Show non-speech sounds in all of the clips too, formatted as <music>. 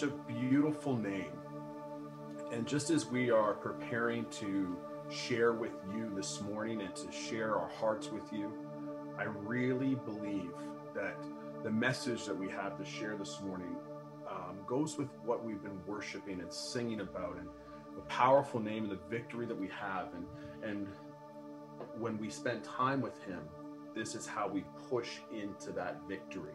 Such a beautiful name. And just as we are preparing to share with you this morning and to share our hearts with you, I really believe that the message that we have to share this morning um, goes with what we've been worshiping and singing about and the powerful name and the victory that we have. And, and when we spend time with Him, this is how we push into that victory.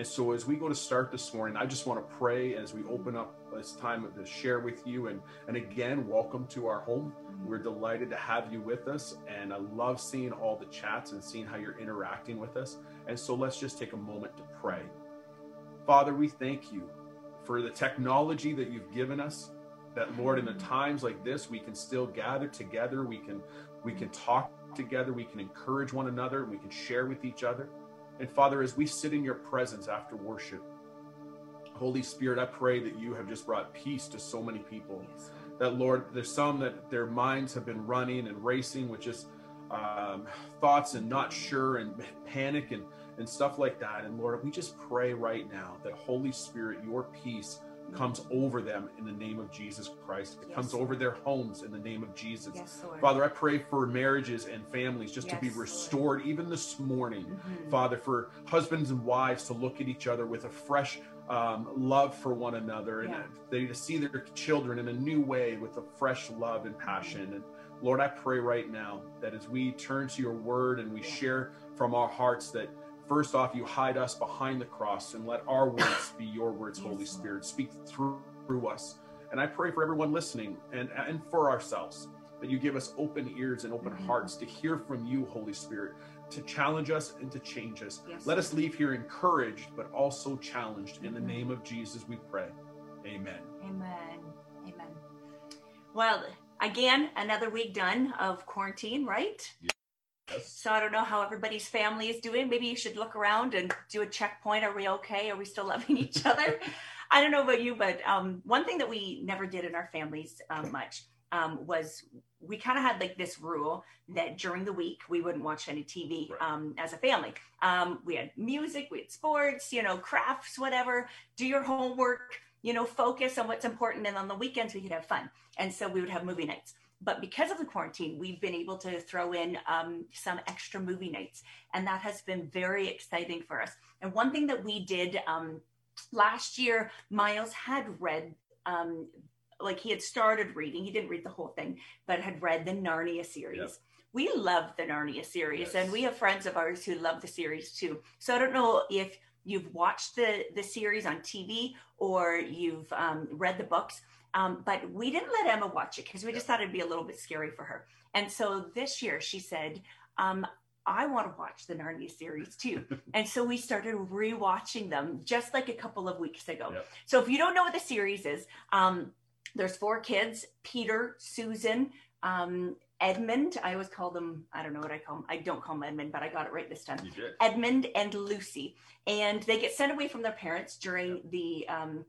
And so, as we go to start this morning, I just want to pray as we open up this time to share with you. And, and again, welcome to our home. We're delighted to have you with us. And I love seeing all the chats and seeing how you're interacting with us. And so, let's just take a moment to pray. Father, we thank you for the technology that you've given us. That Lord, in the times like this, we can still gather together. We can we can talk together. We can encourage one another. We can share with each other. And Father, as we sit in your presence after worship, Holy Spirit, I pray that you have just brought peace to so many people. That, Lord, there's some that their minds have been running and racing with just um, thoughts and not sure and panic and, and stuff like that. And Lord, we just pray right now that, Holy Spirit, your peace comes over them in the name of Jesus Christ. It Yes, comes Lord. over their homes in the name of Jesus. Yes, Father, I pray for marriages and families just to be Yes, Lord. restored even this morning. Mhm. Father, for husbands and wives to look at each other with a fresh um, love for one another and Yeah. they to see their children in a new way with a fresh love and passion. And Lord, I pray right now that as we turn to your word and we share from our hearts that first off, you hide us behind the cross and let our words be your words, Holy. Spirit. Speak through, through us. And I pray for everyone listening and, and for ourselves that you give us open ears and open Mhm. hearts to hear from you, Holy Spirit, to challenge us and to change us. Yes, Let us leave here encouraged, but also challenged. In the Mhm. name of Jesus, we pray. Amen. Amen. Amen. Well, again, another week done of quarantine, right? Yes. So I don't know how everybody's family is doing. Maybe you should look around and do a checkpoint. Are we okay? Are we still <laughs> loving each other? I don't know about you, but um, one thing that we never did in our families um, much um, was we kind of had like this rule that during the week we wouldn't watch any TV Right. um, as a family. Um, we had music, we had sports, you know, crafts, whatever. Do your homework, you know, focus on what's important, and on the weekends we could have fun. And so we would have movie nights but because of the quarantine, we've been able to throw in um, some extra movie nights, and that has been very exciting for us. And one thing that we did um, last year, Miles had read. Um, like he had started reading, he didn't read the whole thing, but had read the Narnia series. Yep. We love the Narnia series, Yes. and we have friends of ours who love the series too. So I don't know if you've watched the the series on TV or you've um, read the books, um, but we didn't let Emma watch it because we just thought it'd be a little bit scary for her. And so this year she said, um, I want to watch the Narnia series too. <laughs> and so we started rewatching them just like a couple of weeks ago. Yep. So if you don't know what the series is, um, there's four kids Peter, Susan, um, Edmund. I always call them, I don't know what I call them. I don't call them Edmund, but I got it right this time. Edmund and Lucy, and they get sent away from their parents during the um,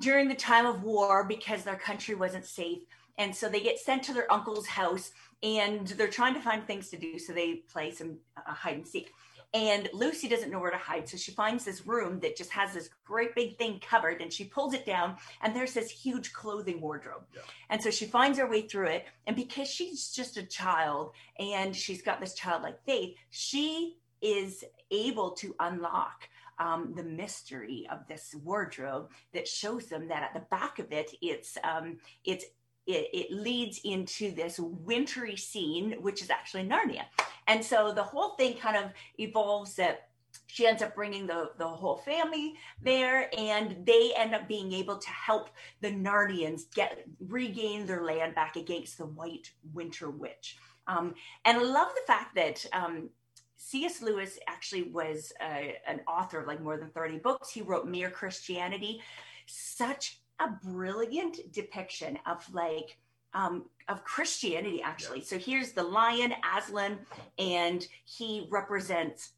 during the time of war because their country wasn't safe, and so they get sent to their uncle's house, and they're trying to find things to do. So they play some uh, hide and seek. And Lucy doesn't know where to hide, so she finds this room that just has this great big thing covered, and she pulls it down, and there's this huge clothing wardrobe. Yeah. And so she finds her way through it, and because she's just a child and she's got this childlike faith, she is able to unlock um, the mystery of this wardrobe that shows them that at the back of it, it's um, it's it, it leads into this wintry scene, which is actually Narnia. And so the whole thing kind of evolves that she ends up bringing the, the whole family there and they end up being able to help the Narnians get regain their land back against the white winter witch. Um, and I love the fact that um, C.S. Lewis actually was a, an author of like more than 30 books. He wrote Mere Christianity. Such a brilliant depiction of like um, of Christianity, actually. Yeah. So here's the lion, Aslan, and he represents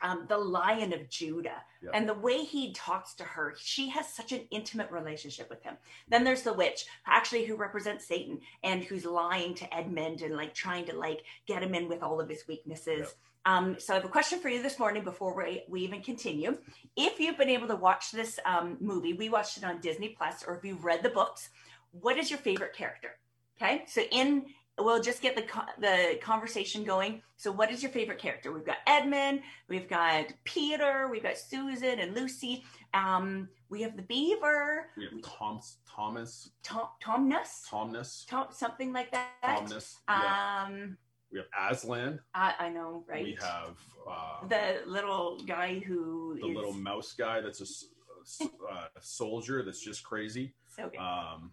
um, the lion of Judah. Yep. And the way he talks to her, she has such an intimate relationship with him. Then there's the witch, actually, who represents Satan and who's lying to Edmund and like trying to like get him in with all of his weaknesses. Yep. Um, so I have a question for you this morning before we, we even continue. If you've been able to watch this um, movie, we watched it on Disney Plus, or if you've read the books, what is your favorite character? Okay, so in we'll just get the the conversation going. So, what is your favorite character? We've got Edmund, we've got Peter, we've got Susan and Lucy. Um, we have the Beaver. We have Tom, Thomas. Tom, Tomnus. Tomnus. Tom, something like that. Tomnus. Yeah. Um, we have Aslan. I, I know, right? We have uh, the little guy who the is... little mouse guy that's a, a, soldier that's just crazy. So good. Um,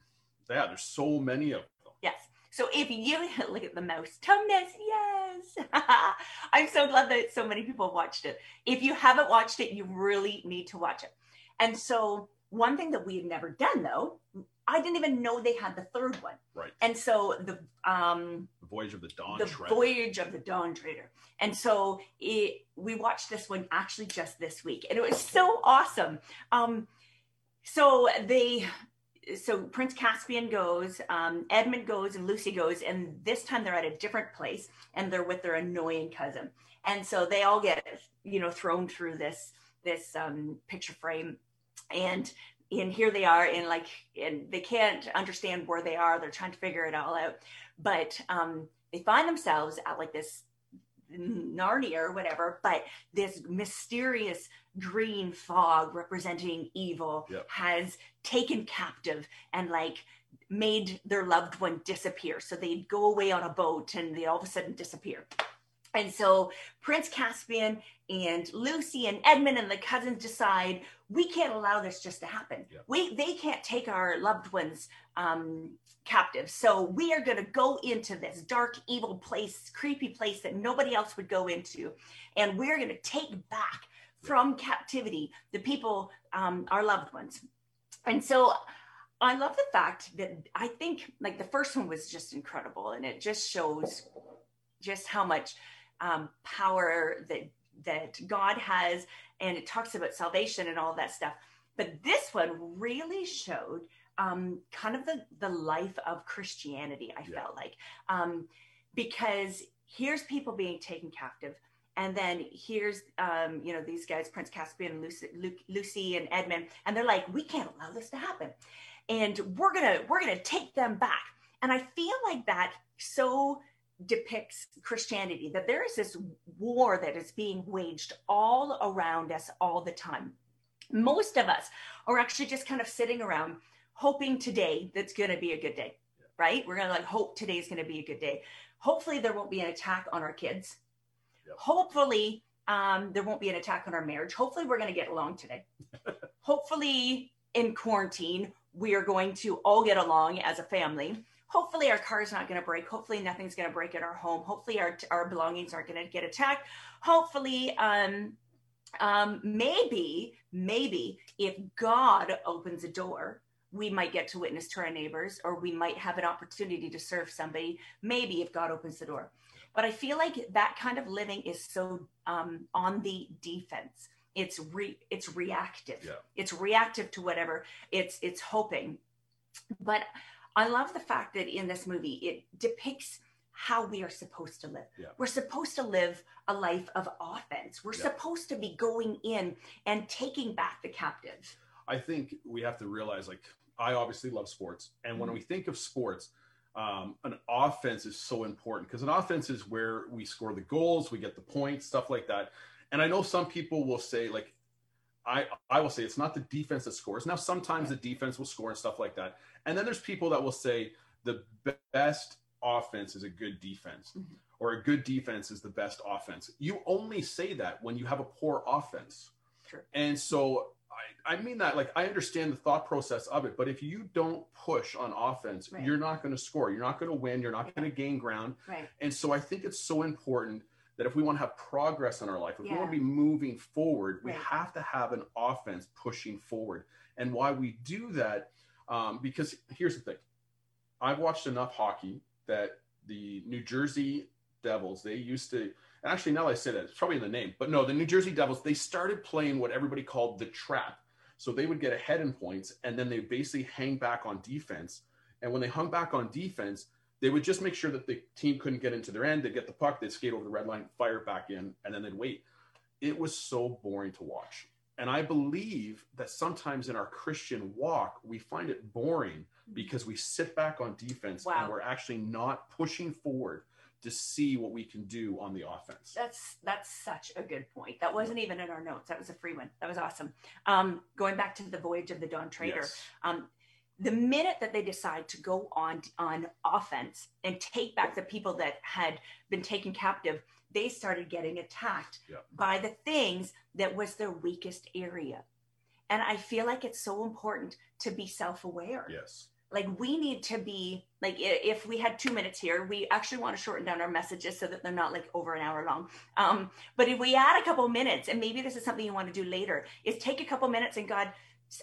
yeah, there's so many of them. Yes. So if you <laughs> look at the mouse, Tumnus, yes. <laughs> I'm so glad that so many people watched it. If you haven't watched it, you really need to watch it. And so one thing that we had never done though, I didn't even know they had the third one. Right. And so the um the Voyage of the Dawn the. Voyage of the Dawn Treader. And so it we watched this one actually just this week and it was so awesome. Um so they so Prince Caspian goes, um, Edmund goes, and Lucy goes, and this time they're at a different place, and they're with their annoying cousin, and so they all get you know thrown through this this um, picture frame, and and here they are, and like and they can't understand where they are. They're trying to figure it all out, but um, they find themselves at like this Narnia or whatever, but this mysterious green fog representing evil yep. has taken captive and like made their loved one disappear. So they'd go away on a boat and they all of a sudden disappear. And so Prince Caspian and Lucy and Edmund and the cousins decide we can't allow this just to happen. Yeah. We they can't take our loved ones um, captive. So we are going to go into this dark, evil place, creepy place that nobody else would go into, and we're going to take back from captivity the people, um, our loved ones. And so I love the fact that I think like the first one was just incredible, and it just shows just how much um, power that that God has, and it talks about salvation and all that stuff. But this one really showed um, kind of the the life of Christianity. I yeah. felt like um, because here's people being taken captive, and then here's um, you know these guys, Prince Caspian, Lucy, Lucy, and Edmund, and they're like, we can't allow this to happen, and we're gonna we're gonna take them back. And I feel like that so depicts Christianity, that there is this war that is being waged all around us all the time. Most of us are actually just kind of sitting around hoping today that's going to be a good day, right? We're going to like hope today is going to be a good day. Hopefully, there won't be an attack on our kids. Yep. Hopefully, um, there won't be an attack on our marriage. Hopefully, we're going to get along today. <laughs> Hopefully, in quarantine, we are going to all get along as a family hopefully our car is not going to break. Hopefully nothing's going to break at our home. Hopefully our, our belongings aren't going to get attacked. Hopefully um, um, maybe maybe if god opens a door we might get to witness to our neighbors or we might have an opportunity to serve somebody maybe if god opens the door. But i feel like that kind of living is so um, on the defense. It's re it's reactive. Yeah. it's reactive to whatever it's it's hoping. But I love the fact that in this movie it depicts how we are supposed to live. Yeah. We're supposed to live a life of offense. We're yeah. supposed to be going in and taking back the captive. I think we have to realize like I obviously love sports and when mm-hmm. we think of sports um, an offense is so important because an offense is where we score the goals, we get the points, stuff like that. And I know some people will say like I I will say it's not the defense that scores. Now sometimes the defense will score and stuff like that. And then there's people that will say the best offense is a good defense, mm-hmm. or a good defense is the best offense. You only say that when you have a poor offense. Sure. And so I, I mean that like I understand the thought process of it, but if you don't push on offense, right. you're not going to score. You're not going to win. You're not going to gain ground. Right. And so I think it's so important that if we want to have progress in our life, if Yeah. we want to be moving forward, we Right. have to have an offense pushing forward. And why we do that, um, because here's the thing I've watched enough hockey that the New Jersey Devils, they used to, actually now that I say that, it's probably in the name, but no, the New Jersey Devils, they started playing what everybody called the trap. So they would get ahead in points and then they basically hang back on defense. And when they hung back on defense, they would just make sure that the team couldn't get into their end. They'd get the puck, they'd skate over the red line, fire it back in, and then they'd wait. It was so boring to watch. And I believe that sometimes in our Christian walk, we find it boring because we sit back on defense Wow. and we're actually not pushing forward to see what we can do on the offense. That's that's such a good point. That wasn't even in our notes. That was a free one. That was awesome. Um, going back to the voyage of the Dawn Treader, Yes. um, the minute that they decide to go on on offense and take back the people that had been taken captive, they started getting attacked Yeah. by the things that was their weakest area. And I feel like it's so important to be self-aware Yes. like we need to be like if we had two minutes here we actually want to shorten down our messages so that they're not like over an hour long um but if we add a couple minutes and maybe this is something you want to do later is take a couple minutes and god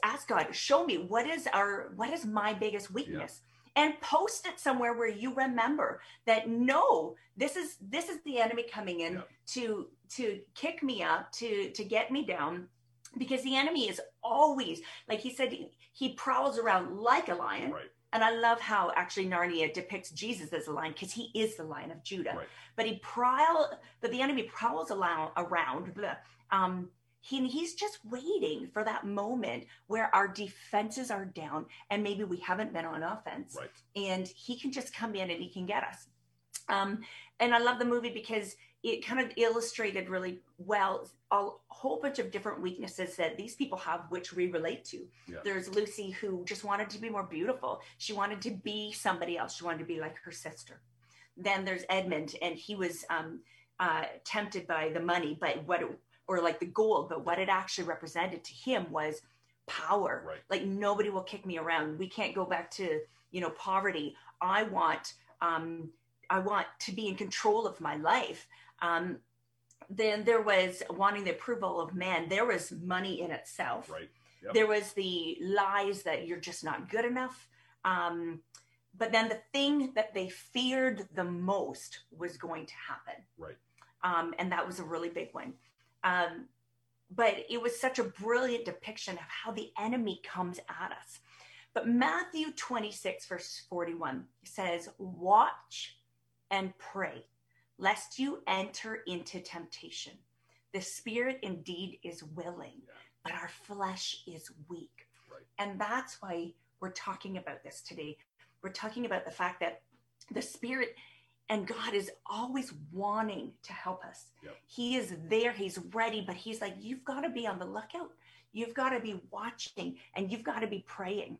ask god show me what is our what is my biggest weakness and post it somewhere where you remember that no this is this is the enemy coming in Yeah. to to kick me up to to get me down because the enemy is always like he said he, he prowls around like a lion Right. and I love how actually Narnia depicts Jesus as a lion because he is the lion of Judah. Right. But he prowl, but the enemy prowls around. blah. Um, he, he's just waiting for that moment where our defenses are down and maybe we haven't been on offense, Right. and he can just come in and he can get us. Um, and I love the movie because it kind of illustrated really well a whole bunch of different weaknesses that these people have, which we relate to. Yeah. There's Lucy who just wanted to be more beautiful. She wanted to be somebody else. She wanted to be like her sister. Then there's Edmund, and he was um, uh, tempted by the money, but what, it, or like the gold, but what it actually represented to him was power. Right. Like nobody will kick me around. We can't go back to you know poverty. I want um, I want to be in control of my life. Um, then there was wanting the approval of men. There was money in itself. Right. Yep. There was the lies that you're just not good enough. Um, but then the thing that they feared the most was going to happen. Right. Um, and that was a really big one. Um, but it was such a brilliant depiction of how the enemy comes at us. But Matthew 26, verse 41 says, Watch and pray, lest you enter into temptation. The spirit indeed is willing, Yeah. but our flesh is weak. Right. And that's why we're talking about this today. We're talking about the fact that the spirit and God is always wanting to help us. Yep. He is there, He's ready, but He's like, you've got to be on the lookout. You've got to be watching and you've got to be praying.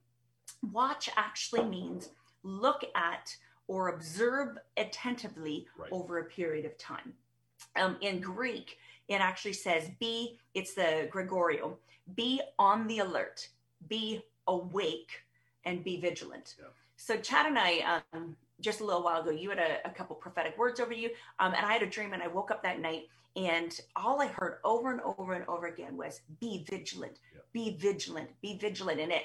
Watch actually means look at or observe attentively Right. over a period of time. Um, in Greek, it actually says be, it's the gregoreo, be on the alert, be awake, and be vigilant. Yeah. So, Chad and I, um, just a little while ago, you had a, a couple prophetic words over you, um, and I had a dream, and I woke up that night, and all I heard over and over and over again was be vigilant, Yeah. be vigilant, be vigilant. And it,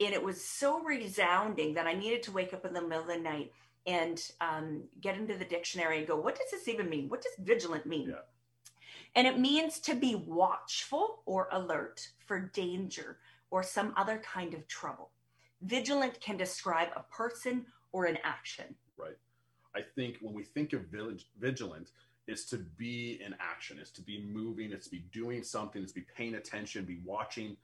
and it was so resounding that I needed to wake up in the middle of the night and um, get into the dictionary and go, what does this even mean? What does vigilant mean? Yeah. And it means to be watchful or alert for danger or some other kind of trouble. Vigilant can describe a person or an action. Right. I think when we think of village, vigilant, it's to be in action, it's to be moving, it's to be doing something, it's to be paying attention, be watching.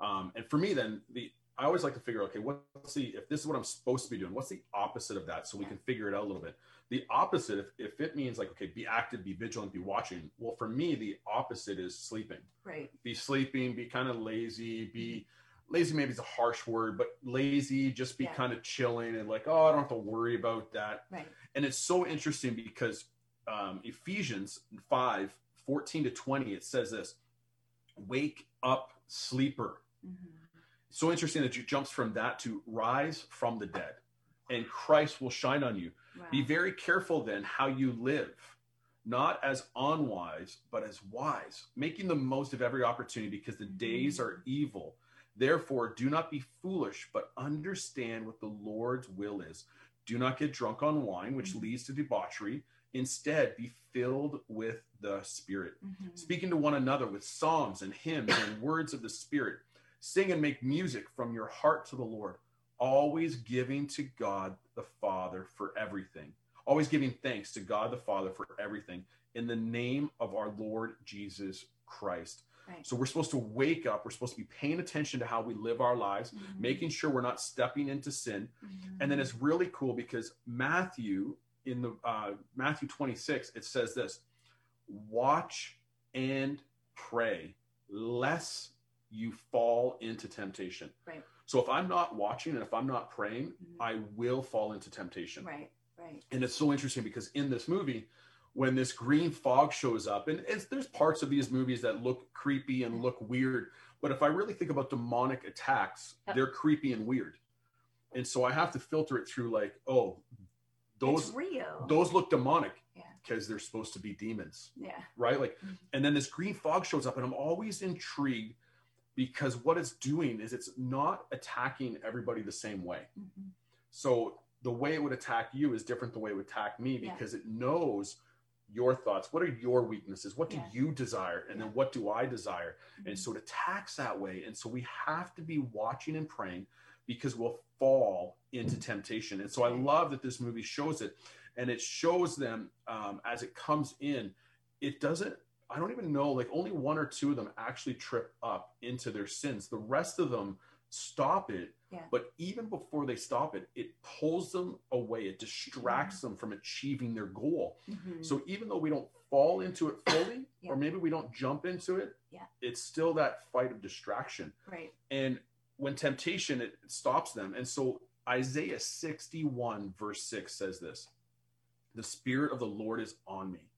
Um, and for me, then the I always like to figure, okay, what's the if this is what I'm supposed to be doing, what's the opposite of that, so we can figure it out a little bit. The opposite, if, if it means like, okay, be active, be vigilant, be watching. Well, for me, the opposite is sleeping. Right. Be sleeping, be kind of lazy, be lazy maybe is a harsh word, but lazy, just be Yeah. kind of chilling and like, oh, I don't have to worry about that. Right. And it's so interesting because um, Ephesians 5 14 to 20, it says this wake up, sleeper. Mhm. So interesting that you jumps from that to rise from the dead, and Christ will shine on you. Wow. Be very careful then how you live, not as unwise, but as wise, making the most of every opportunity because the days are evil. Therefore, do not be foolish, but understand what the Lord's will is. Do not get drunk on wine, which leads to debauchery. Instead, be filled with the Spirit, Mhm. speaking to one another with psalms and hymns and <coughs> words of the Spirit. Sing and make music from your heart to the Lord, always giving to God the Father for everything. Always giving thanks to God the Father for everything in the name of our Lord Jesus Christ. Right. So we're supposed to wake up. We're supposed to be paying attention to how we live our lives, Mhm. making sure we're not stepping into sin. Mhm. And then it's really cool because Matthew in the uh, Matthew 26 it says this: watch and pray lest you fall into temptation. Right. So if I'm not watching and if I'm not praying, Mhm. I will fall into temptation. right, right. And it's so interesting because in this movie, when this green fog shows up, and it's, there's parts of these movies that look creepy and look weird, but if I really think about demonic attacks, Yep. they're creepy and weird. And so I have to filter it through like, oh, those real. those look demonic Yeah. because they're supposed to be demons, yeah. right? Like, Mhm. and then this green fog shows up, and I'm always intrigued because what it's doing is it's not attacking everybody the same way. Mhm. So the way it would attack you is different the way it would attack me Yeah. because it knows your thoughts. What are your weaknesses? What do Yeah. you desire? And then what do I desire? Mhm. And so it attacks that way. And so we have to be watching and praying because we'll fall into temptation. And so I love that this movie shows it. And it shows them um, as it comes in. It doesn't, I don't even know, like only one or two of them actually trip up into their sins. The rest of them stop it. Yeah. But even before they stop it, it pulls them away. It distracts them from achieving their goal. Mhm. So even though we don't fall into it fully, Yeah. or maybe we don't jump into it, Yeah. it's still that fight of distraction. right. And when temptation, it stops them. And so Isaiah 61, verse 6 says this The Spirit of the Lord is on me.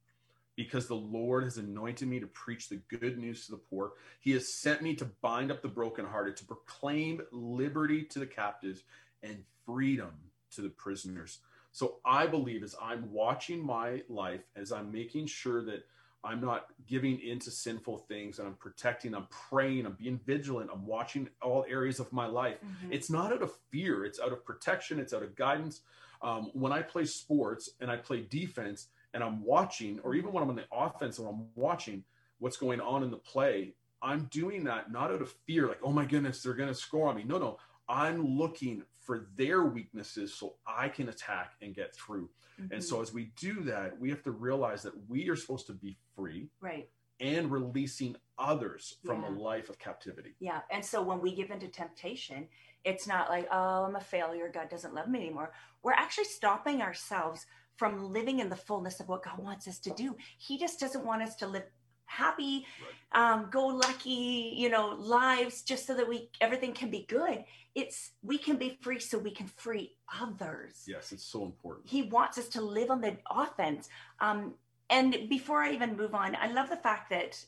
Because the Lord has anointed me to preach the good news to the poor. He has sent me to bind up the brokenhearted, to proclaim liberty to the captives and freedom to the prisoners. So I believe as I'm watching my life, as I'm making sure that I'm not giving into sinful things and I'm protecting, I'm praying, I'm being vigilant, I'm watching all areas of my life. Mhm. It's not out of fear, it's out of protection, it's out of guidance. Um, when I play sports and I play defense and I'm watching, or even when I'm on the offense and I'm watching what's going on in the play, I'm doing that not out of fear, like, oh my goodness, they're going to score on me. No, no, I'm looking for their weaknesses so I can attack and get through. Mhm. And so as we do that, we have to realize that we are supposed to be free right. and releasing others from a life of captivity. Yeah. And so when we give into temptation, it's not like, oh, I'm a failure. God doesn't love me anymore. We're actually stopping ourselves from living in the fullness of what God wants us to do. He just doesn't want us to live happy, um, go lucky, you know, lives just so that we everything can be good. It's we can be free so we can free others. Yes, it's so important. he wants us to live on the offense. Um, and before I even move on, I love the fact that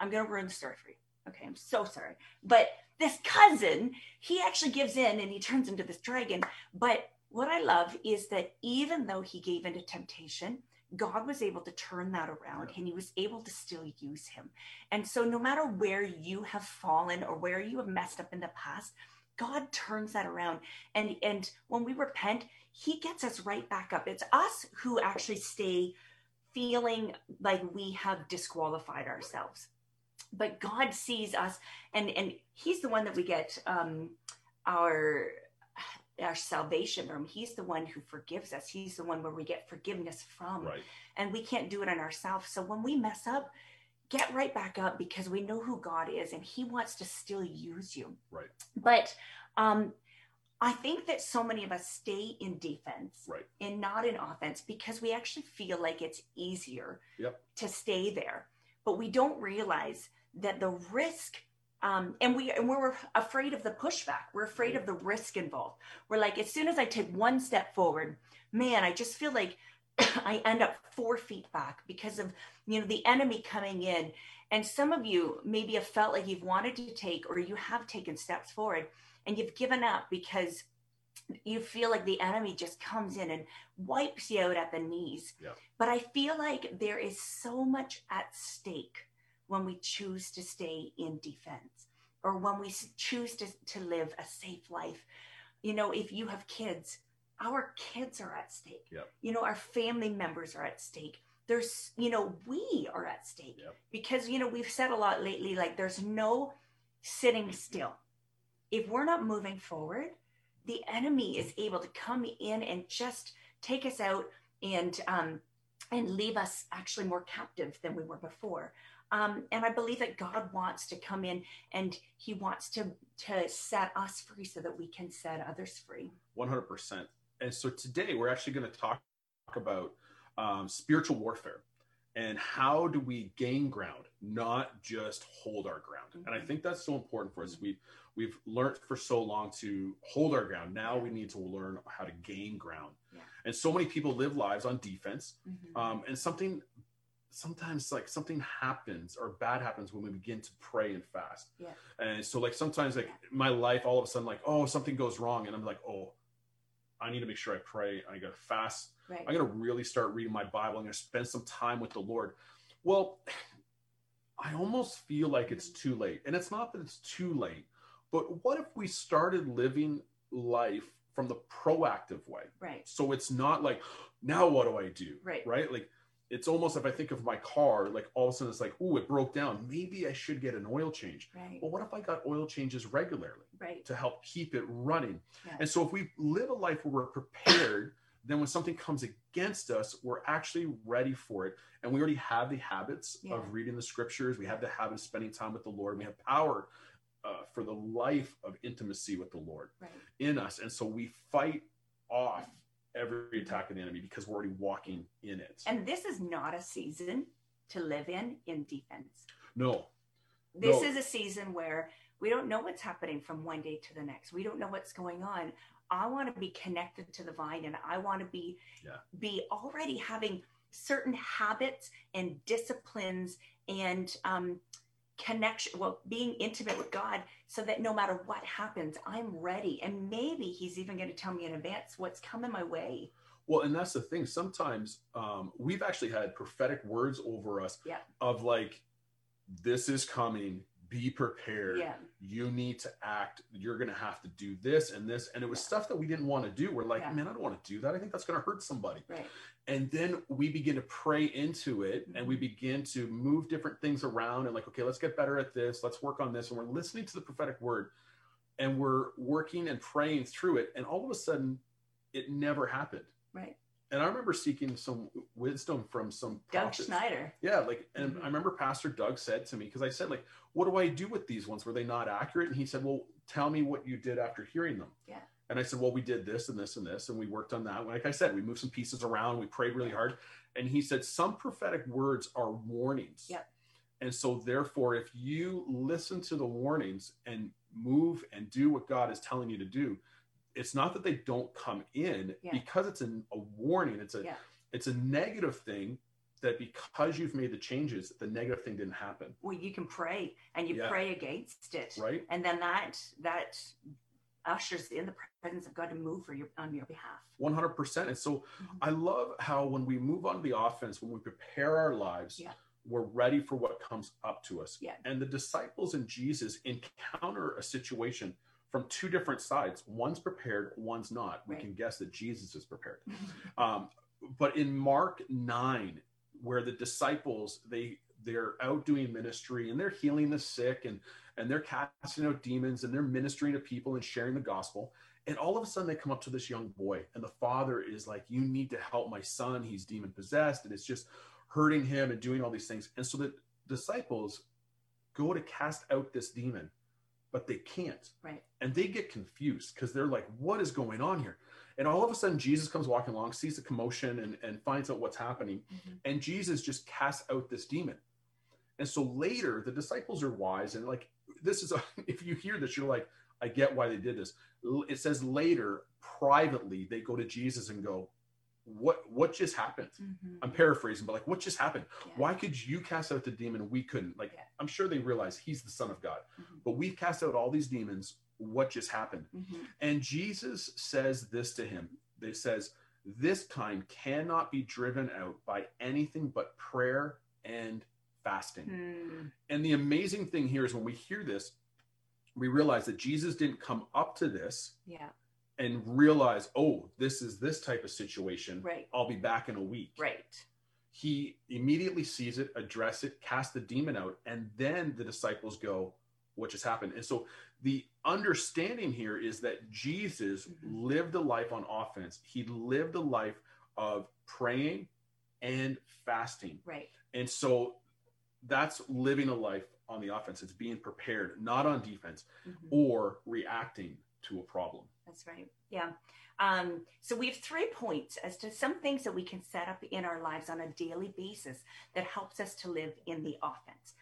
I'm going to ruin the story for you. Okay, I'm so sorry. But this cousin, he actually gives in and he turns into this dragon. But what I love is that even though he gave into temptation, God was able to turn that around and he was able to still use him. And so, no matter where you have fallen or where you have messed up in the past, God turns that around. And, and when we repent, he gets us right back up. It's us who actually stay feeling like we have disqualified ourselves. But God sees us and and he's the one that we get um our our salvation from. He's the one who forgives us. He's the one where we get forgiveness from. Right. And we can't do it on ourselves. So when we mess up, get right back up because we know who God is and he wants to still use you. Right. But um I think that so many of us stay in defense Right. and not in offense because we actually feel like it's easier Yep. to stay there. But we don't realize that the risk um, and we and we're afraid of the pushback. We're afraid of the risk involved. We're like, as soon as I take one step forward, man, I just feel like <clears throat> I end up four feet back because of you know the enemy coming in. And some of you maybe have felt like you've wanted to take or you have taken steps forward and you've given up because you feel like the enemy just comes in and wipes you out at the knees. Yeah. But I feel like there is so much at stake when we choose to stay in defense or when we choose to, to live a safe life. You know, if you have kids, our kids are at stake. Yep. You know, our family members are at stake. There's, you know, we are at stake Yep. because, you know, we've said a lot lately like there's no sitting still. If we're not moving forward, the enemy is able to come in and just take us out and um, and leave us actually more captive than we were before. Um, and I believe that God wants to come in and He wants to to set us free so that we can set others free. 100%. And so today we're actually going to talk about um, spiritual warfare and how do we gain ground, not just hold our ground. And I Mhm. think that's so important for us. We've we've learned for so long to hold our ground. Now Yeah. we need to learn how to gain ground. Yeah. And so many people live lives on defense. Mhm. Um, and something sometimes like something happens or bad happens when we begin to pray and fast. Yeah. And so like sometimes like my life all of a sudden like oh something goes wrong and I'm like oh I need to make sure I pray. I got to fast. right. I got to really start reading my Bible. I'm going to spend some time with the Lord. Well, I almost feel like it's too late. And it's not that it's too late, but what if we started living life from the proactive way? right. So it's not like, now what do I do? Right. Right. Like it's almost if I think of my car, like all of a sudden it's like, oh, it broke down. Maybe I should get an oil change. Right. Well, what if I got oil changes regularly Right. to help keep it running? Yeah. And so if we live a life where we're prepared, then when something comes against us, we're actually ready for it. And we already have the habits Yeah. of reading the scriptures. We have the habit of spending time with the Lord. We have power uh, for the life of intimacy with the Lord Right. in us. And so we fight off every attack of the enemy because we're already walking in it. And this is not a season to live in in defense. no, This No. is a season where we don't know what's happening from one day to the next. We don't know what's going on. I want to be connected to the vine and I want to be Yeah. be already having certain habits and disciplines and um connection well being intimate with God so that no matter what happens I'm ready and maybe he's even going to tell me in advance what's coming my way. Well, and that's the thing. Sometimes um, we've actually had prophetic words over us Yeah. of like, this is coming. Be prepared. Yeah. You need to act. You're going to have to do this and this. And it was Yeah. stuff that we didn't want to do. We're like, Yeah. man, I don't want to do that. I think that's going to hurt somebody. Right. And then we begin to pray into it and we Mhm. begin to move different things around and like, okay, let's get better at this. Let's work on this. And we're listening to the prophetic word and we're working and praying through it. And all of a sudden, it never happened Right. And I remember seeking some wisdom from some Doug prophets. Schneider. Yeah, like, and Mhm. I remember Pastor Doug said to me because I said, like, what do I do with these ones? Were they not accurate? And he said, well, tell me what you did after hearing them. Yeah. And I said, well, we did this and this and this, and we worked on that. Like I said, we moved some pieces around, we prayed really hard, and he said some prophetic words are warnings. Yeah. And so, therefore, if you listen to the warnings and move and do what God is telling you to do, it's not that they don't come in Yeah. because it's an, a warning. It's a Yeah. it's a negative thing that because you've made the changes, the negative thing didn't happen, Well, you can pray and you Yeah. pray against it. right? and then that that ushers in the presence of God to move for your on your behalf. One hundred percent. And so Mhm. I love how when we move on the offense, when we prepare our lives, Yeah. we're ready for what comes up to us. Yeah. And the disciples and Jesus encounter a situation from two different sides. One's prepared, one's not. We Right. can guess that Jesus is prepared. <laughs> Um, but in Mark 9, where the disciples they they're out doing ministry and they're healing the sick and and they're casting out demons and they're ministering to people and sharing the gospel. And all of a sudden they come up to this young boy and the father is like, You need to help my son. He's demon possessed, and it's just hurting him and doing all these things. And so the disciples go to cast out this demon, but they can't. Right. And they get confused because they're like, What is going on here? And all of a sudden, Jesus comes walking along, sees the commotion, and, and finds out what's happening. Mhm. And Jesus just casts out this demon. And so later, the disciples are wise. And like, this is, a, <laughs> if you hear this, you're like, I get why they did this. It says later, privately, they go to Jesus and go, What, what just happened? Mhm. I'm paraphrasing, but like, what just happened? Yeah. Why could you cast out the demon and we couldn't? Like, Yeah. I'm sure they realize he's the son of God, Mhm. but we've cast out all these demons. what just happened. Mhm. And Jesus says this to him. He says, This kind cannot be driven out by anything but prayer and fasting. Hmm. And the amazing thing here is when we hear this, we realize that Jesus didn't come up to this Yeah. And realize, oh, this is this type of situation. Right. I'll be back in a week. Right. He immediately sees it, address it, cast the demon out, and then the disciples go, what just happened? And so the understanding here is that Jesus Mhm. lived a life on offense. He lived a life of praying and fasting. Right. And so that's living a life on the offense. It's being prepared, not on defense Mhm. or reacting to a problem. That's right. Yeah. Um, so we have three points as to some things that we can set up in our lives on a daily basis that helps us to live in the offense.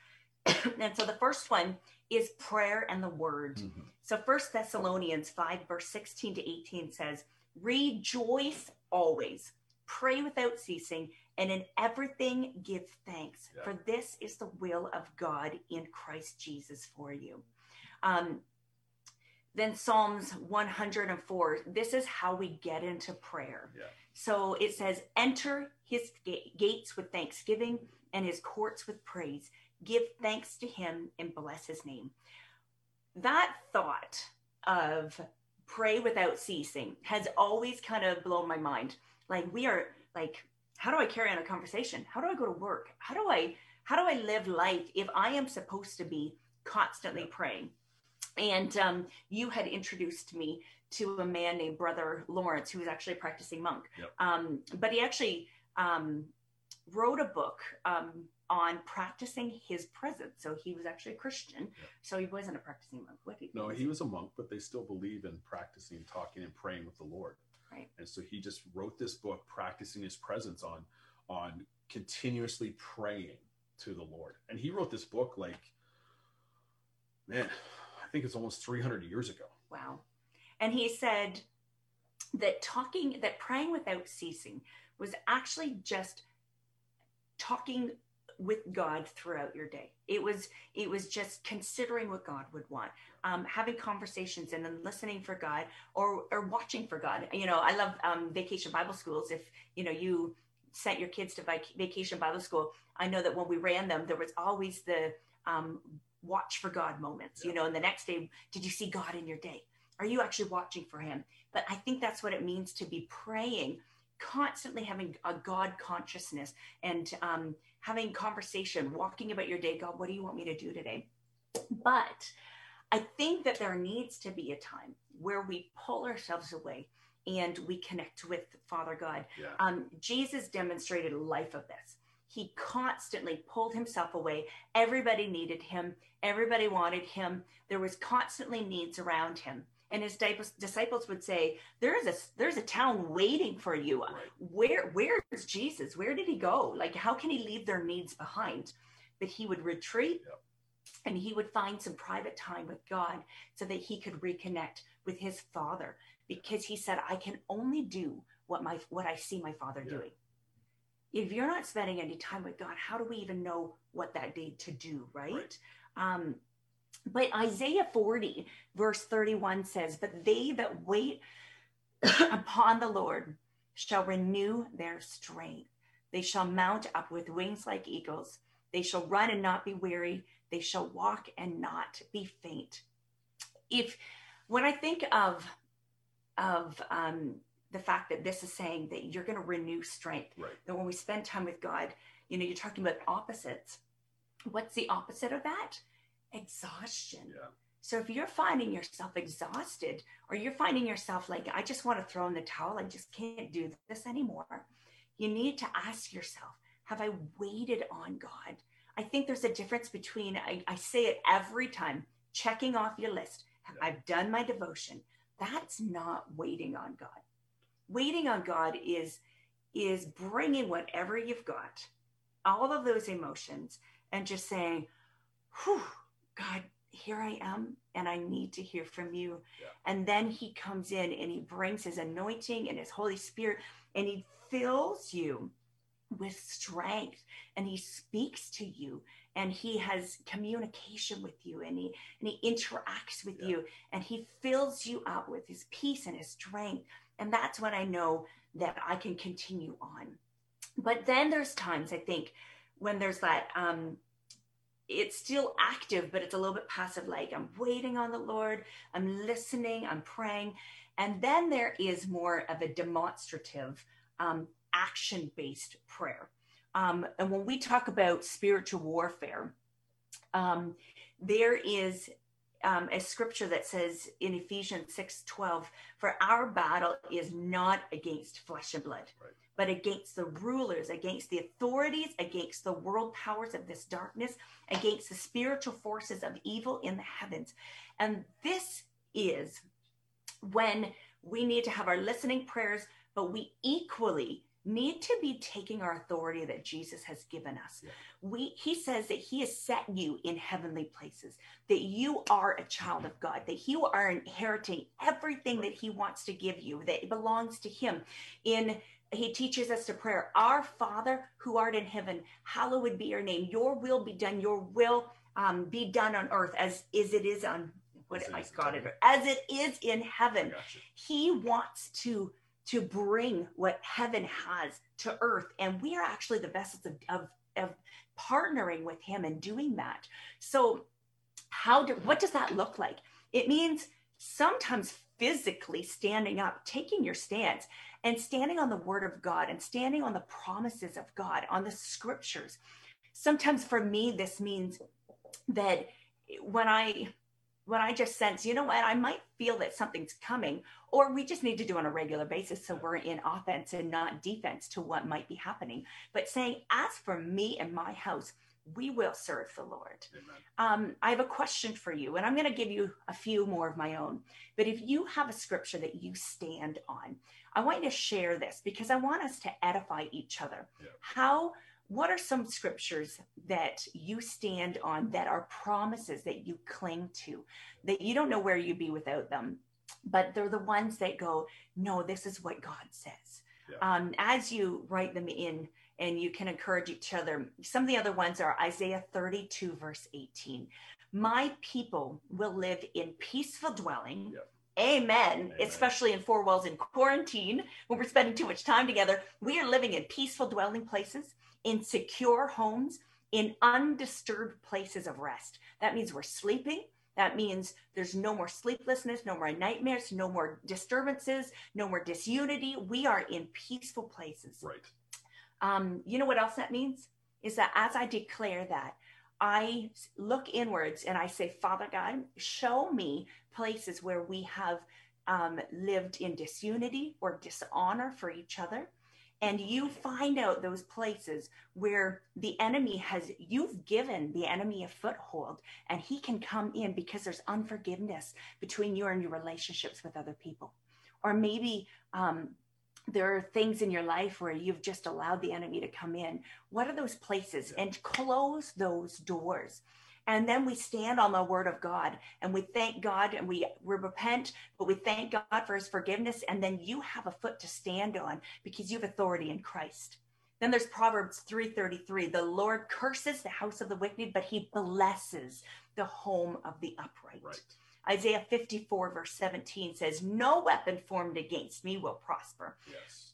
<coughs> and so the first one is prayer and the word. So First Thessalonians 5, verse 16 to 18 says, Rejoice always, pray without ceasing, and in everything give thanks, Yeah. for this is the will of God in Christ Jesus for you. Um, then Psalms 104, this is how we get into prayer. Yeah. So it says, Enter his gates with thanksgiving and his courts with praise. Give thanks to him and bless his name that thought of pray without ceasing has always kind of blown my mind like we are like how do i carry on a conversation how do i go to work how do i how do i live life if i am supposed to be constantly Yeah. praying and um, you had introduced me to a man named brother lawrence who was actually a practicing monk Yep. um, but he actually um, wrote a book um, on practicing his presence so he was actually a christian Yep. so he wasn't a practicing monk. What did No, he was a monk, but they still believe in practicing, talking, and praying with the Lord. Right. And so he just wrote this book, practicing his presence on on continuously praying to the Lord. And he wrote this book like, man, I think it's almost 300 years ago. Wow. And he said that talking, that praying without ceasing was actually just talking with God throughout your day. It was it was just considering what God would want, um, having conversations and then listening for God or or watching for God. You know, I love um, vacation Bible schools. If you know you sent your kids to vac- vacation Bible school, I know that when we ran them, there was always the um, watch for God moments. You know, and the next day, did you see God in your day? Are you actually watching for Him? But I think that's what it means to be praying, constantly having a God consciousness and um, having conversation, walking about your day. God, what do you want me to do today? But I think that there needs to be a time where we pull ourselves away and we connect with Father God. Yeah. Um, Jesus demonstrated a life of this. He constantly pulled himself away. Everybody needed him. Everybody wanted him. There was constantly needs around him. And his disciples- would say, "There is a there's a town waiting for you. Right. Where where is Jesus? Where did he go? Like how can he leave their needs behind?" But he would retreat Yep. and he would find some private time with God so that he could reconnect with his father because he said, "I can only do what my what I see my father Yeah. doing." If you're not spending any time with God, how do we even know what that day to do, right? Right. Um, but Isaiah 40, verse 31 says, But they that wait <coughs> upon the Lord shall renew their strength. They shall mount up with wings like eagles. They shall run and not be weary. They shall walk and not be faint. If when I think of of um, the fact that this is saying that you're going to renew strength, Right. that when we spend time with God, you know, you're talking about opposites. What's the opposite of that? Exhaustion. Yeah. So if you're finding yourself exhausted or you're finding yourself like, I just want to throw in the towel, I just can't do this anymore, you need to ask yourself, have I waited on God? I think there's a difference between, I, I say it every time, checking off your list. Yeah. I've done my devotion. That's not waiting on God. Waiting on God is is bringing whatever you've got, all of those emotions, and just saying, Whew, God, here I am, and I need to hear from you. Yeah. And then He comes in and He brings His anointing and His Holy Spirit, and He fills you with strength and he speaks to you and he has communication with you and he and he interacts with yeah. you and he fills you up with his peace and his strength and that's when i know that i can continue on but then there's times i think when there's that um it's still active but it's a little bit passive like i'm waiting on the lord i'm listening i'm praying and then there is more of a demonstrative um, action based prayer. Um, and when we talk about spiritual warfare, um, there is um, a scripture that says in Ephesians 6 12, for our battle is not against flesh and blood, right. but against the rulers, against the authorities, against the world powers of this darkness, against the spiritual forces of evil in the heavens. And this is when we need to have our listening prayers, but we equally need to be taking our authority that Jesus has given us. Yeah. We he says that he has set you in heavenly places, that you are a child of God, that you are inheriting everything that he wants to give you, that it belongs to him. In he teaches us to prayer, our Father who art in heaven, hallowed be your name. Your will be done. Your will um, be done on earth as is it is on what I got it as it is in heaven. He wants to to bring what heaven has to earth. And we are actually the vessels of, of, of partnering with him and doing that. So how do what does that look like? It means sometimes physically standing up, taking your stance and standing on the word of God and standing on the promises of God, on the scriptures. Sometimes for me, this means that when I when I just sense, you know what, I might feel that something's coming, or we just need to do on a regular basis so we're in offense and not defense to what might be happening. But saying, as for me and my house, we will serve the Lord. Um, I have a question for you, and I'm going to give you a few more of my own. But if you have a scripture that you stand on, I want you to share this because I want us to edify each other. Yeah. How what are some scriptures that you stand on that are promises that you cling to that you don't know where you'd be without them but they're the ones that go no this is what god says yeah. um, as you write them in and you can encourage each other some of the other ones are isaiah 32 verse 18 my people will live in peaceful dwelling yeah. Amen. Amen. Especially in four walls in quarantine, when we're spending too much time together, we are living in peaceful dwelling places in secure homes, in undisturbed places of rest. That means we're sleeping. That means there's no more sleeplessness, no more nightmares, no more disturbances, no more disunity. We are in peaceful places. Right. Um, you know what else that means? Is that as I declare that, I look inwards and I say, Father God, show me places where we have um, lived in disunity or dishonor for each other and you find out those places where the enemy has you've given the enemy a foothold and he can come in because there's unforgiveness between you and your relationships with other people. Or maybe um, there are things in your life where you've just allowed the enemy to come in. What are those places? And close those doors and then we stand on the word of god and we thank god and we, we repent but we thank god for his forgiveness and then you have a foot to stand on because you have authority in christ. Then there's proverbs 3.33 the lord curses the house of the wicked but he blesses the home of the upright. Right. isaiah 54 verse 17 says no weapon formed against me will prosper. Yes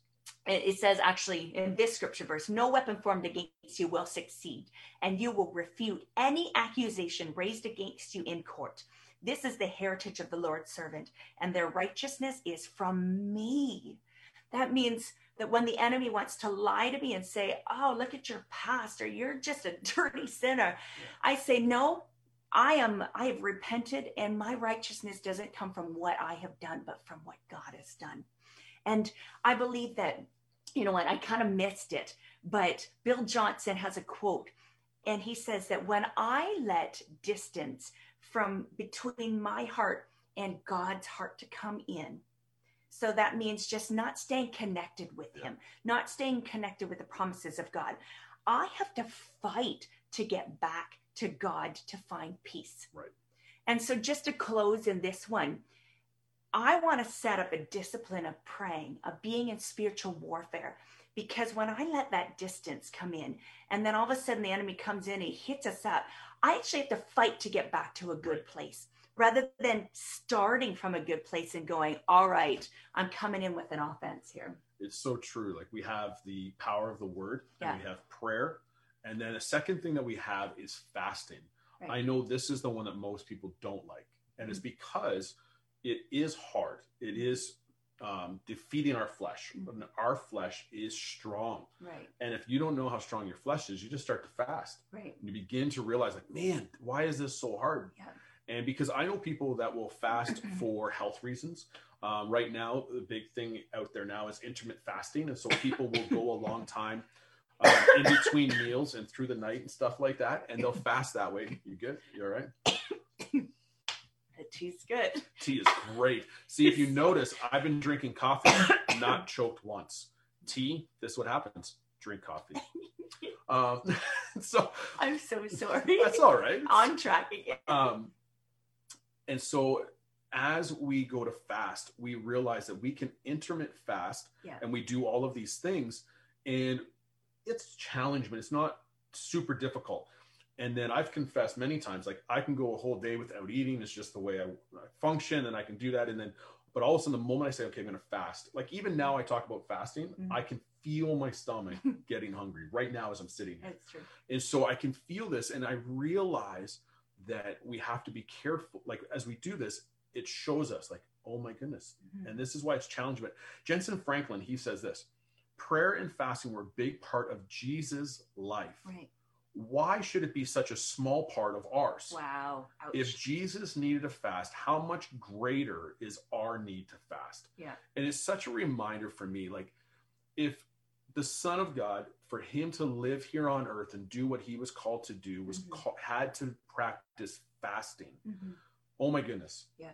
it says actually in this scripture verse no weapon formed against you will succeed and you will refute any accusation raised against you in court. This is the heritage of the lord's servant and their righteousness is from me. That means that when the enemy wants to lie to me and say oh look at your past or you're just a <laughs> dirty sinner i say no i am i have repented and my righteousness doesn't come from what i have done but from what god has done and I believe that, you know what, I kind of missed it, but Bill Johnson has a quote, and he says that when I let distance from between my heart and God's heart to come in, so that means just not staying connected with Him, not staying connected with the promises of God. I have to fight to get back to God to find peace. Right. And so, just to close in this one, I want to set up a discipline of praying, of being in spiritual warfare, because when I let that distance come in, and then all of a sudden the enemy comes in, he hits us up, I actually have to fight to get back to a good place rather than starting from a good place and going, all right, I'm coming in with an offense here. It's so true. Like we have the power of the word, and we have prayer. And then a second thing that we have is fasting. Right. I know this is the one that most people don't like. And mm-hmm. it's because it is hard. It is um, defeating our flesh. Mm-hmm. Our flesh is strong. Right. And if you don't know how strong your flesh is, you just start to fast. Right. You begin to realize, like, man, why is this so hard? Yeah. And because I know people that will fast <clears throat> for health reasons. Um, right now, the big thing out there now is intermittent fasting. And so people will go a long time uh, in between meals and through the night and stuff like that. And they'll fast that way. You good? You all right? Tea's good. <laughs> Tea is great. See, if you notice, I've been drinking coffee, not <coughs> choked once. Tea, this is what happens. Drink coffee. Um, <laughs> so I'm so <laughs> sorry. That's all right. On track again. Um, and so as we go to fast, we realize that we can intermittent fast yeah. and we do all of these things. And it's challenge, but it's not super difficult. And then I've confessed many times, like I can go a whole day without eating. It's just the way I, I function, and I can do that. And then, but all of a sudden, the moment I say, "Okay, I'm going to fast," like even now, I talk about fasting. Mm-hmm. I can feel my stomach <laughs> getting hungry right now as I'm sitting here. That's true. And so I can feel this, and I realize that we have to be careful. Like as we do this, it shows us, like, oh my goodness, mm-hmm. and this is why it's challenging. But Jentezen Franklin, he says this: prayer and fasting were a big part of Jesus' life. Right. Why should it be such a small part of ours? Wow. Ouch. If Jesus needed to fast, how much greater is our need to fast? Yeah. And it's such a reminder for me like if the son of god for him to live here on earth and do what he was called to do was mm-hmm. call, had to practice fasting mm-hmm. oh my goodness yeah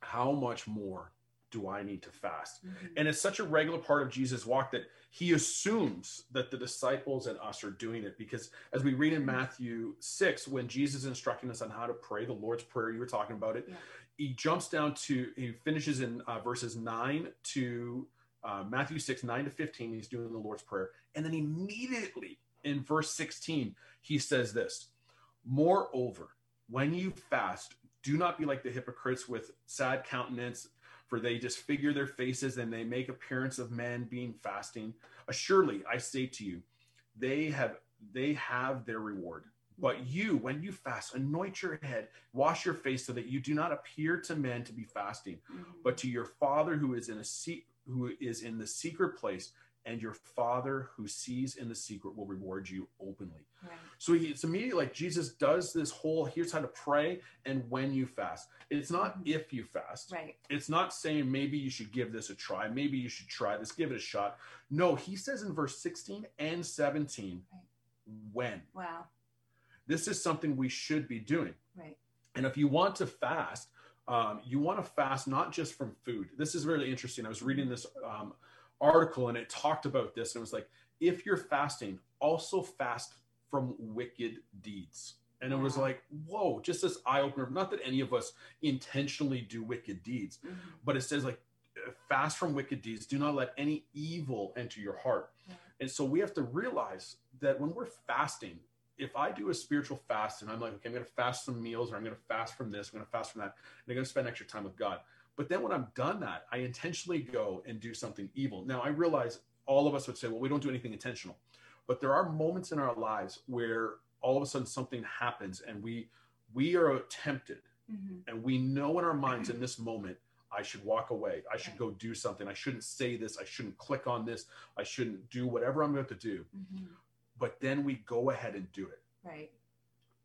how much more do I need to fast? Mm-hmm. And it's such a regular part of Jesus' walk that he assumes that the disciples and us are doing it because as we read in mm-hmm. Matthew 6, when Jesus is instructing us on how to pray, the Lord's Prayer, you were talking about it, yeah. he jumps down to, he finishes in uh, verses 9 to uh, Matthew 6, 9 to 15, he's doing the Lord's Prayer. And then immediately in verse 16, he says this Moreover, when you fast, do not be like the hypocrites with sad countenance for they disfigure their faces and they make appearance of men being fasting. Assuredly, I say to you, they have they have their reward. But you, when you fast, anoint your head, wash your face, so that you do not appear to men to be fasting, mm-hmm. but to your Father who is in a seat, who is in the secret place, and your father who sees in the secret will reward you openly. Right. So he, it's immediately like Jesus does this whole here's how to pray and when you fast. It's not mm-hmm. if you fast. Right. It's not saying maybe you should give this a try. Maybe you should try this, give it a shot. No, he says in verse 16 and 17 right. when. Wow. This is something we should be doing. Right. And if you want to fast, um, you want to fast not just from food. This is really interesting. I was reading this um, article and it talked about this and it was like if you're fasting also fast from wicked deeds and it was like whoa just this eye opener not that any of us intentionally do wicked deeds mm-hmm. but it says like fast from wicked deeds do not let any evil enter your heart and so we have to realize that when we're fasting if I do a spiritual fast and I'm like, okay, I'm going to fast some meals or I'm going to fast from this, I'm going to fast from that, and I'm going to spend extra time with God. But then when I'm done that, I intentionally go and do something evil. Now I realize all of us would say, well, we don't do anything intentional. But there are moments in our lives where all of a sudden something happens and we we are tempted mm-hmm. and we know in our minds in <clears throat> this moment I should walk away. I should go do something. I shouldn't say this. I shouldn't click on this. I shouldn't do whatever I'm going to do. Mm-hmm. But then we go ahead and do it. Right.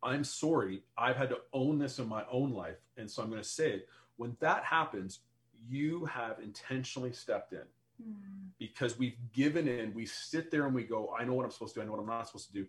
I'm sorry. I've had to own this in my own life. And so I'm going to say it. When that happens, you have intentionally stepped in mm. because we've given in. We sit there and we go, I know what I'm supposed to do. I know what I'm not supposed to do.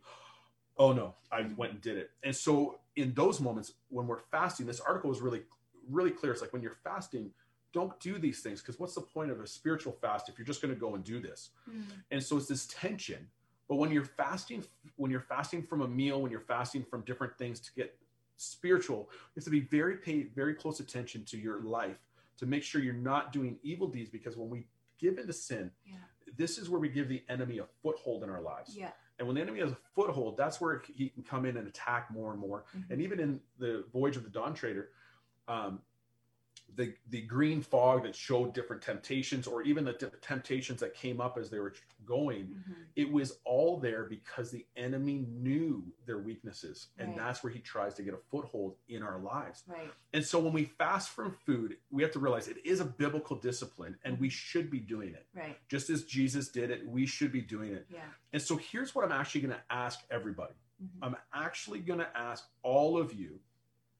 Oh no, I hmm. went and did it. And so in those moments when we're fasting, this article is really, really clear. It's like when you're fasting, don't do these things because what's the point of a spiritual fast if you're just going to go and do this? Mm. And so it's this tension. But when you're fasting, when you're fasting from a meal, when you're fasting from different things to get spiritual, you have to be very pay very close attention to your life to make sure you're not doing evil deeds because when we give into sin, yeah. this is where we give the enemy a foothold in our lives. Yeah. And when the enemy has a foothold, that's where he can come in and attack more and more. Mhm. And even in the Voyage of the Dawn Treader, um, the the green fog that showed different temptations, or even the t- temptations that came up as they were going, Mhm. it was all there because the enemy knew their weaknesses, and Right. that's where he tries to get a foothold in our lives. Right. And so when we fast from food, we have to realize it is a biblical discipline, and we should be doing it. Right. Just as Jesus did it, we should be doing it. Yeah. And so here's what I'm actually going to ask everybody. Mhm. I'm actually going to ask all of you,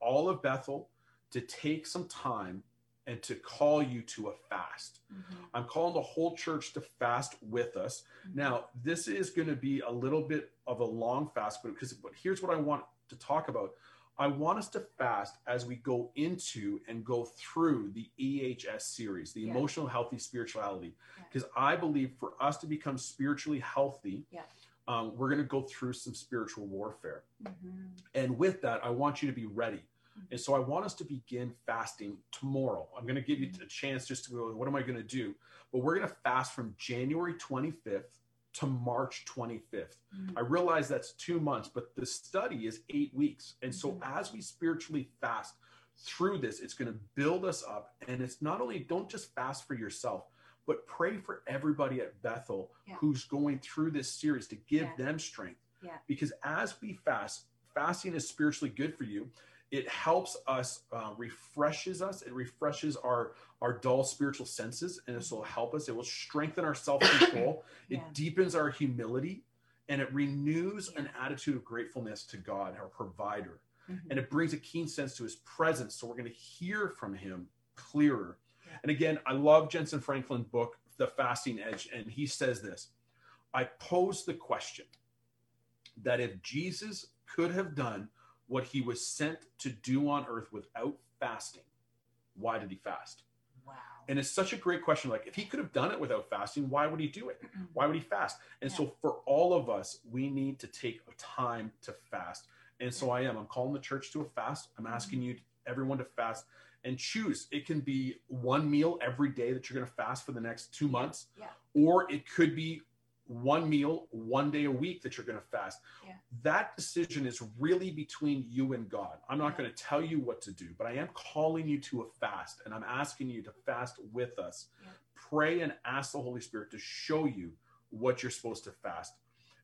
all of Bethel, to take some time and to call you to a fast. Mhm. I'm calling the whole church to fast with us. Mhm. Now, this is going to be a little bit of a long fast, but because but here's what I want to talk about. I want us to fast as we go into and go through the EHS series, the Yeah. emotional healthy spirituality, Yeah. because I believe for us to become spiritually healthy, Yeah. um, we're going to go through some spiritual warfare. Mhm. And with that, I want you to be ready. And so I want us to begin fasting tomorrow. I'm going to give you a chance just to go, what am I going to do? But we're going to fast from January 25th to March 25th. Mhm. I realize that's two months, but the study is eight weeks. And so Mhm. as we spiritually fast through this, it's going to build us up. And it's not only, don't just fast for yourself, but pray for everybody at Bethel Yeah. who's going through this series to give Yeah. them strength. Yeah. Because as we fast, fasting is spiritually good for you. It helps us, uh, refreshes us. It refreshes our our dull spiritual senses, and this will help us. It will strengthen our self control. <coughs> Yeah. It deepens our humility, and it renews an attitude of gratefulness to God, our provider. Mhm. And it brings a keen sense to His presence. So we're going to hear from Him clearer. Yeah. And again, I love Jentezen Franklin's book, The Fasting Edge, and he says this. I pose the question that if Jesus could have done what he was sent to do on earth without fasting, why did he fast? Wow. And it's such a great question. Like, if he could have done it without fasting, why would he do it? Why would he fast? And so, for all of us, we need to take a time to fast. And so, I am. I'm calling the church to a fast. I'm mm-hmm. asking you, everyone, to fast and choose. It can be one meal every day that you're going to fast for the next two months, Yeah. or it could be one meal one day a week that you're going to fast. Yeah. That decision is really between you and God. I'm not Yeah. going to tell you what to do, but I am calling you to a fast and I'm asking you to fast with us. Yeah. Pray and ask the Holy Spirit to show you what you're supposed to fast.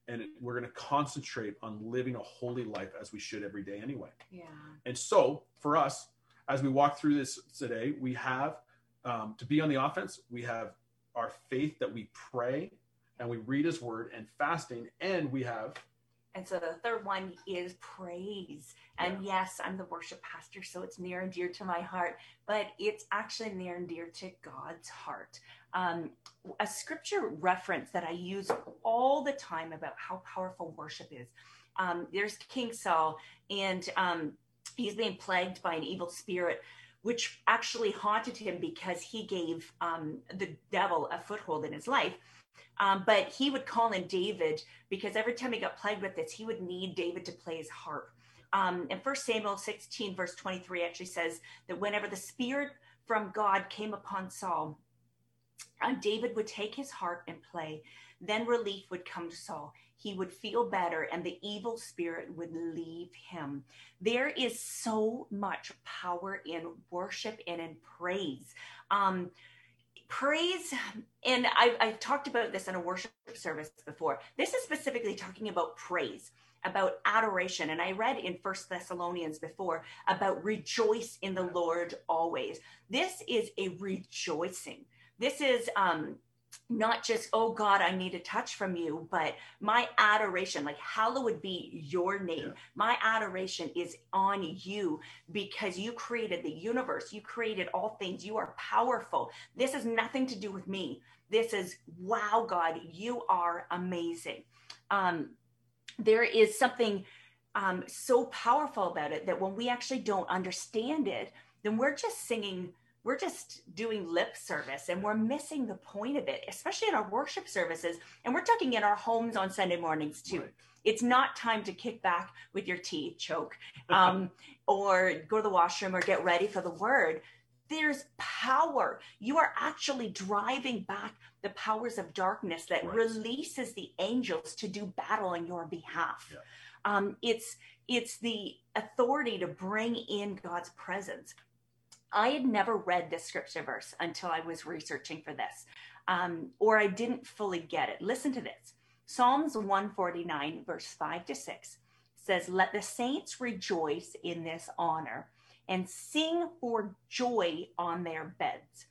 And it- we're going to concentrate on living a holy life as we should every day anyway. Yeah. And so, for us, as we walk through this today, we have um, to be on the offense. We have our faith that we pray and we read His Word and fasting, and we have And so the third one is praise. And yes, I'm the worship pastor, so it's near and dear to my heart, but it's actually near and dear to God's heart. Um, a scripture reference that I use all the time about how powerful worship is. Um, there's King Saul, and um, he's being plagued by an evil spirit. Which actually haunted him because he gave um, the devil a foothold in his life. Um, but he would call in David because every time he got plagued with this, he would need David to play his harp. Um, and First Samuel 16, verse 23, actually says that whenever the Spirit from God came upon Saul, uh, David would take his harp and play. Then relief would come to Saul. He would feel better, and the evil spirit would leave him. There is so much power in worship and in praise. Um, praise and I've, I've talked about this in a worship service before. This is specifically talking about praise about adoration and i read in first thessalonians before about rejoice in the lord always. This is a rejoicing. This is um not just oh god i need a touch from you but my adoration like hallowed be your name. Yeah. my adoration is on you because you created the universe. You created all things. You are powerful. This has nothing to do with me. This is wow god you are amazing. Um there is something um so powerful about it that when we actually don't understand it then we're just singing we're just doing lip service and we're missing the point of it, especially in our worship services. And we're talking in our homes on Sunday mornings too. Right. It's not time to kick back with your tea, choke, um, <laughs> or go to the washroom or get ready for the word. there's power. You are actually driving back the powers of darkness that Right. releases the angels to do battle on your behalf. Yeah. Um, it's it's the authority to bring in God's presence. I had never read this scripture verse until I was researching for this, um, or I didn't fully get it. Listen to this Psalms 149, verse 5 to 6 says, Let the saints rejoice in this honor and sing for joy on their beds.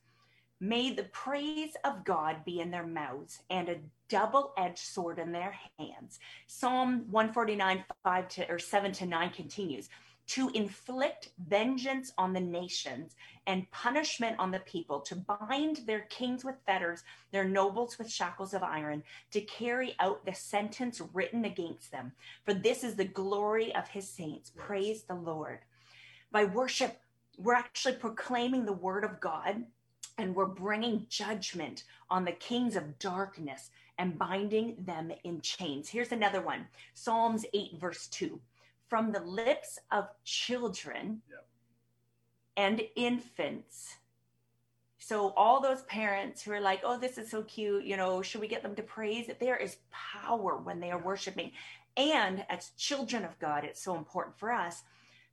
May the praise of God be in their mouths and a double edged sword in their hands. Psalm 149, 5 to or 7 to 9 continues to inflict vengeance on the nations and punishment on the people, to bind their kings with fetters, their nobles with shackles of iron, to carry out the sentence written against them. For this is the glory of his saints. Yes. Praise the Lord. By worship, we're actually proclaiming the word of God and we're bringing judgment on the kings of darkness and binding them in chains. Here's another one Psalms 8, verse 2. From the lips of children and infants. So, all those parents who are like, oh, this is so cute, you know, should we get them to praise? There is power when they are worshiping. And as children of God, it's so important for us.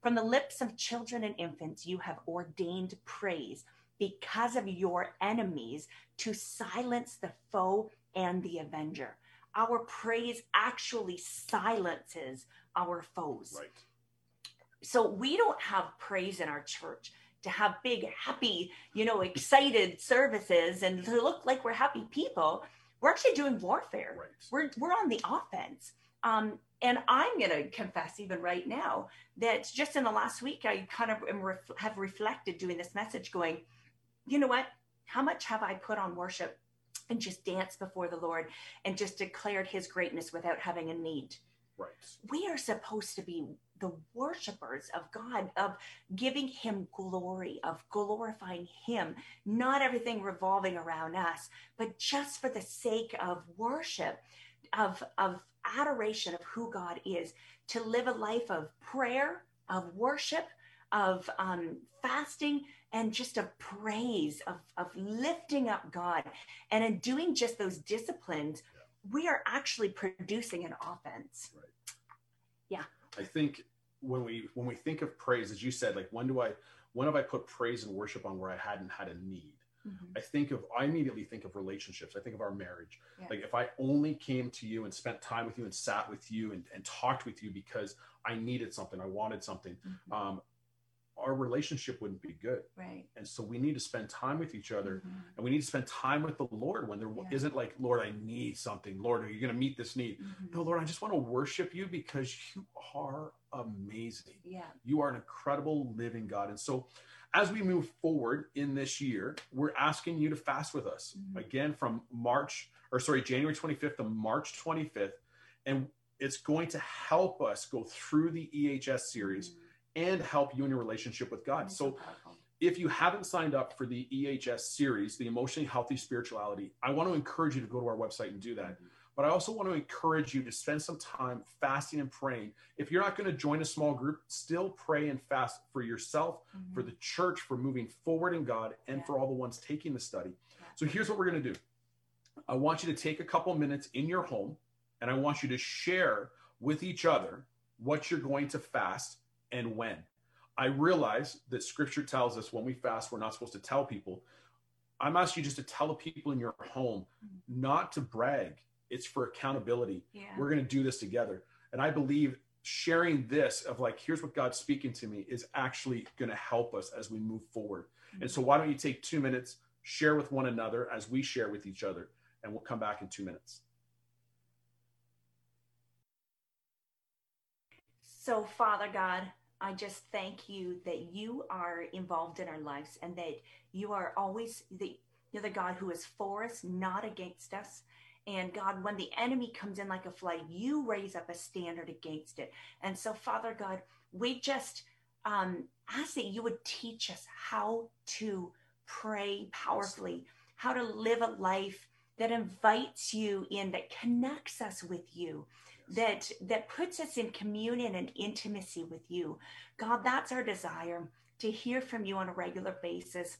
From the lips of children and infants, you have ordained praise because of your enemies to silence the foe and the avenger. Our praise actually silences our foes. Right. So we don't have praise in our church to have big, happy, you know, excited <laughs> services and to look like we're happy people. We're actually doing warfare Right. we're we're on the offense. Um, and I'm going to confess even right now that just in the last week, I kind of ref- have reflected doing this message, going, you know what? How much have I put on worship and just danced before the Lord and just declared His greatness without having a need? Right. we are supposed to be the worshipers of God, of giving Him glory, of glorifying Him, not everything revolving around us, but just for the sake of worship, of, of adoration of who God is, to live a life of prayer, of worship, of um, fasting, and just of praise, of, of lifting up God. And in doing just those disciplines, we are actually producing an offense. Right. Yeah. I think when we when we think of praise, as you said, like when do I when have I put praise and worship on where I hadn't had a need? Mhm. I think of I immediately think of relationships. I think of our marriage. Yeah. Like if I only came to you and spent time with you and sat with you and, and talked with you because I needed something, I wanted something, Mhm. um, our relationship wouldn't be good. Right. And so we need to spend time with each other Mhm. and we need to spend time with the Lord when there Yeah. not like, Lord, I need something. Lord, are you going to meet this need? Mhm. No, Lord, I just want to worship you because you are amazing. Yeah. You are an incredible living God. And so, as we move forward in this year, we're asking you to fast with us Mhm. again from March, or sorry, January 25th to March 25th. And it's going to help us go through the EHS series Mhm. And help you in your relationship with God. So, if you haven't signed up for the EHS series, the Emotionally Healthy Spirituality, I want to encourage you to go to our website and do that. Mhm. But I also want to encourage you to spend some time fasting and praying. If you're not going to join a small group, still pray and fast for yourself, for Mhm. the church, for moving forward in God, and Yeah. for all the ones taking the study. Yeah. So here's what we're going to do I want you to take a couple minutes in your home, and I want you to share with each other what you're going to fast and when. I realize that scripture tells us when we fast, we're not supposed to tell people. I'm asking you just to tell the people in your home mm-hmm. not to brag. It's for accountability. Yeah. We're going to do this together. And I believe sharing this of like, here's what God's speaking to me is actually going to help us as we move forward. And mm-hmm. so, why don't you take two minutes, share with one another as we share with each other, and we'll come back in two minutes. So, Father God, I just thank you that you are involved in our lives and that you are always the you're the God who is for us, not against us. And God, when the enemy comes in like a flood, you raise up a standard against it. And so, Father God, we just um, ask that you would teach us how to pray powerfully, how to live a life that invites you in, that connects us with you that that puts us in communion and intimacy with you god that's our desire to hear from you on a regular basis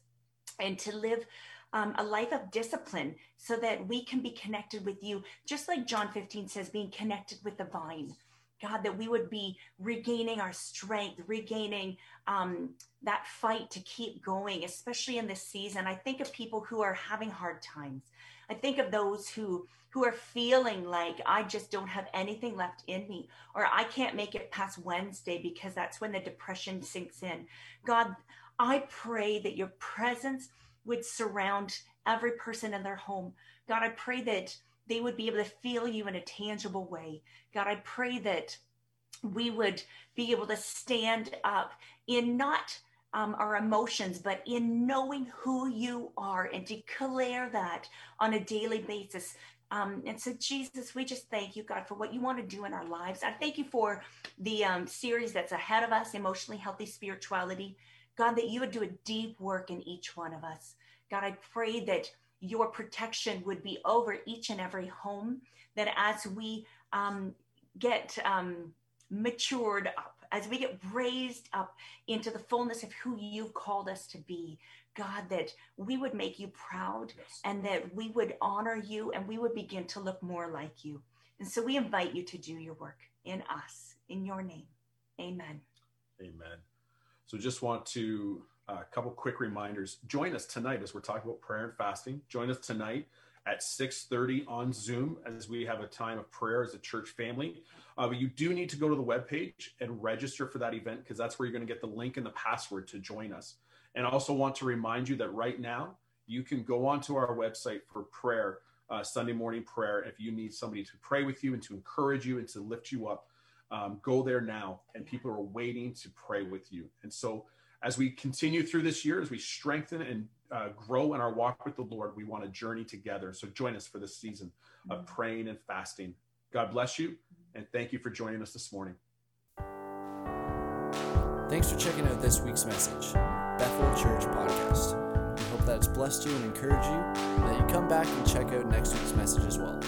and to live um, a life of discipline so that we can be connected with you, just like John 15 says, being connected with the vine. God, that we would be regaining our strength, regaining um, that fight to keep going, especially in this season. I think of people who are having hard times. I think of those who who are feeling like I just don't have anything left in me, or I can't make it past Wednesday because that's when the depression sinks in. God, I pray that your presence would surround every person in their home. God, I pray that they would be able to feel you in a tangible way. God, I pray that we would be able to stand up in not um, our emotions, but in knowing who you are and declare that on a daily basis. Um, and so, Jesus, we just thank you, God, for what you want to do in our lives. I thank you for the um, series that's ahead of us, Emotionally Healthy Spirituality. God, that you would do a deep work in each one of us. God, I pray that your protection would be over each and every home, that as we um, get um, matured up, as we get raised up into the fullness of who you've called us to be, God, that we would make you proud yes. and that we would honor you and we would begin to look more like you. And so we invite you to do your work in us, in your name. Amen. Amen. So just want to a uh, couple quick reminders. Join us tonight as we're talking about prayer and fasting. Join us tonight at 6.30 on Zoom as we have a time of prayer as a church family. Uh, but you do need to go to the webpage and register for that event because that's where you're going to get the link and the password to join us. And I also want to remind you that right now you can go onto our website for prayer, uh, Sunday morning prayer. If you need somebody to pray with you and to encourage you and to lift you up, um, go there now. And people are waiting to pray with you. And so as we continue through this year, as we strengthen and uh, grow in our walk with the Lord, we want to journey together. So join us for this season of praying and fasting. God bless you, and thank you for joining us this morning. Thanks for checking out this week's message, Bethel Church Podcast. We hope that it's blessed you and encouraged you, and that you come back and check out next week's message as well.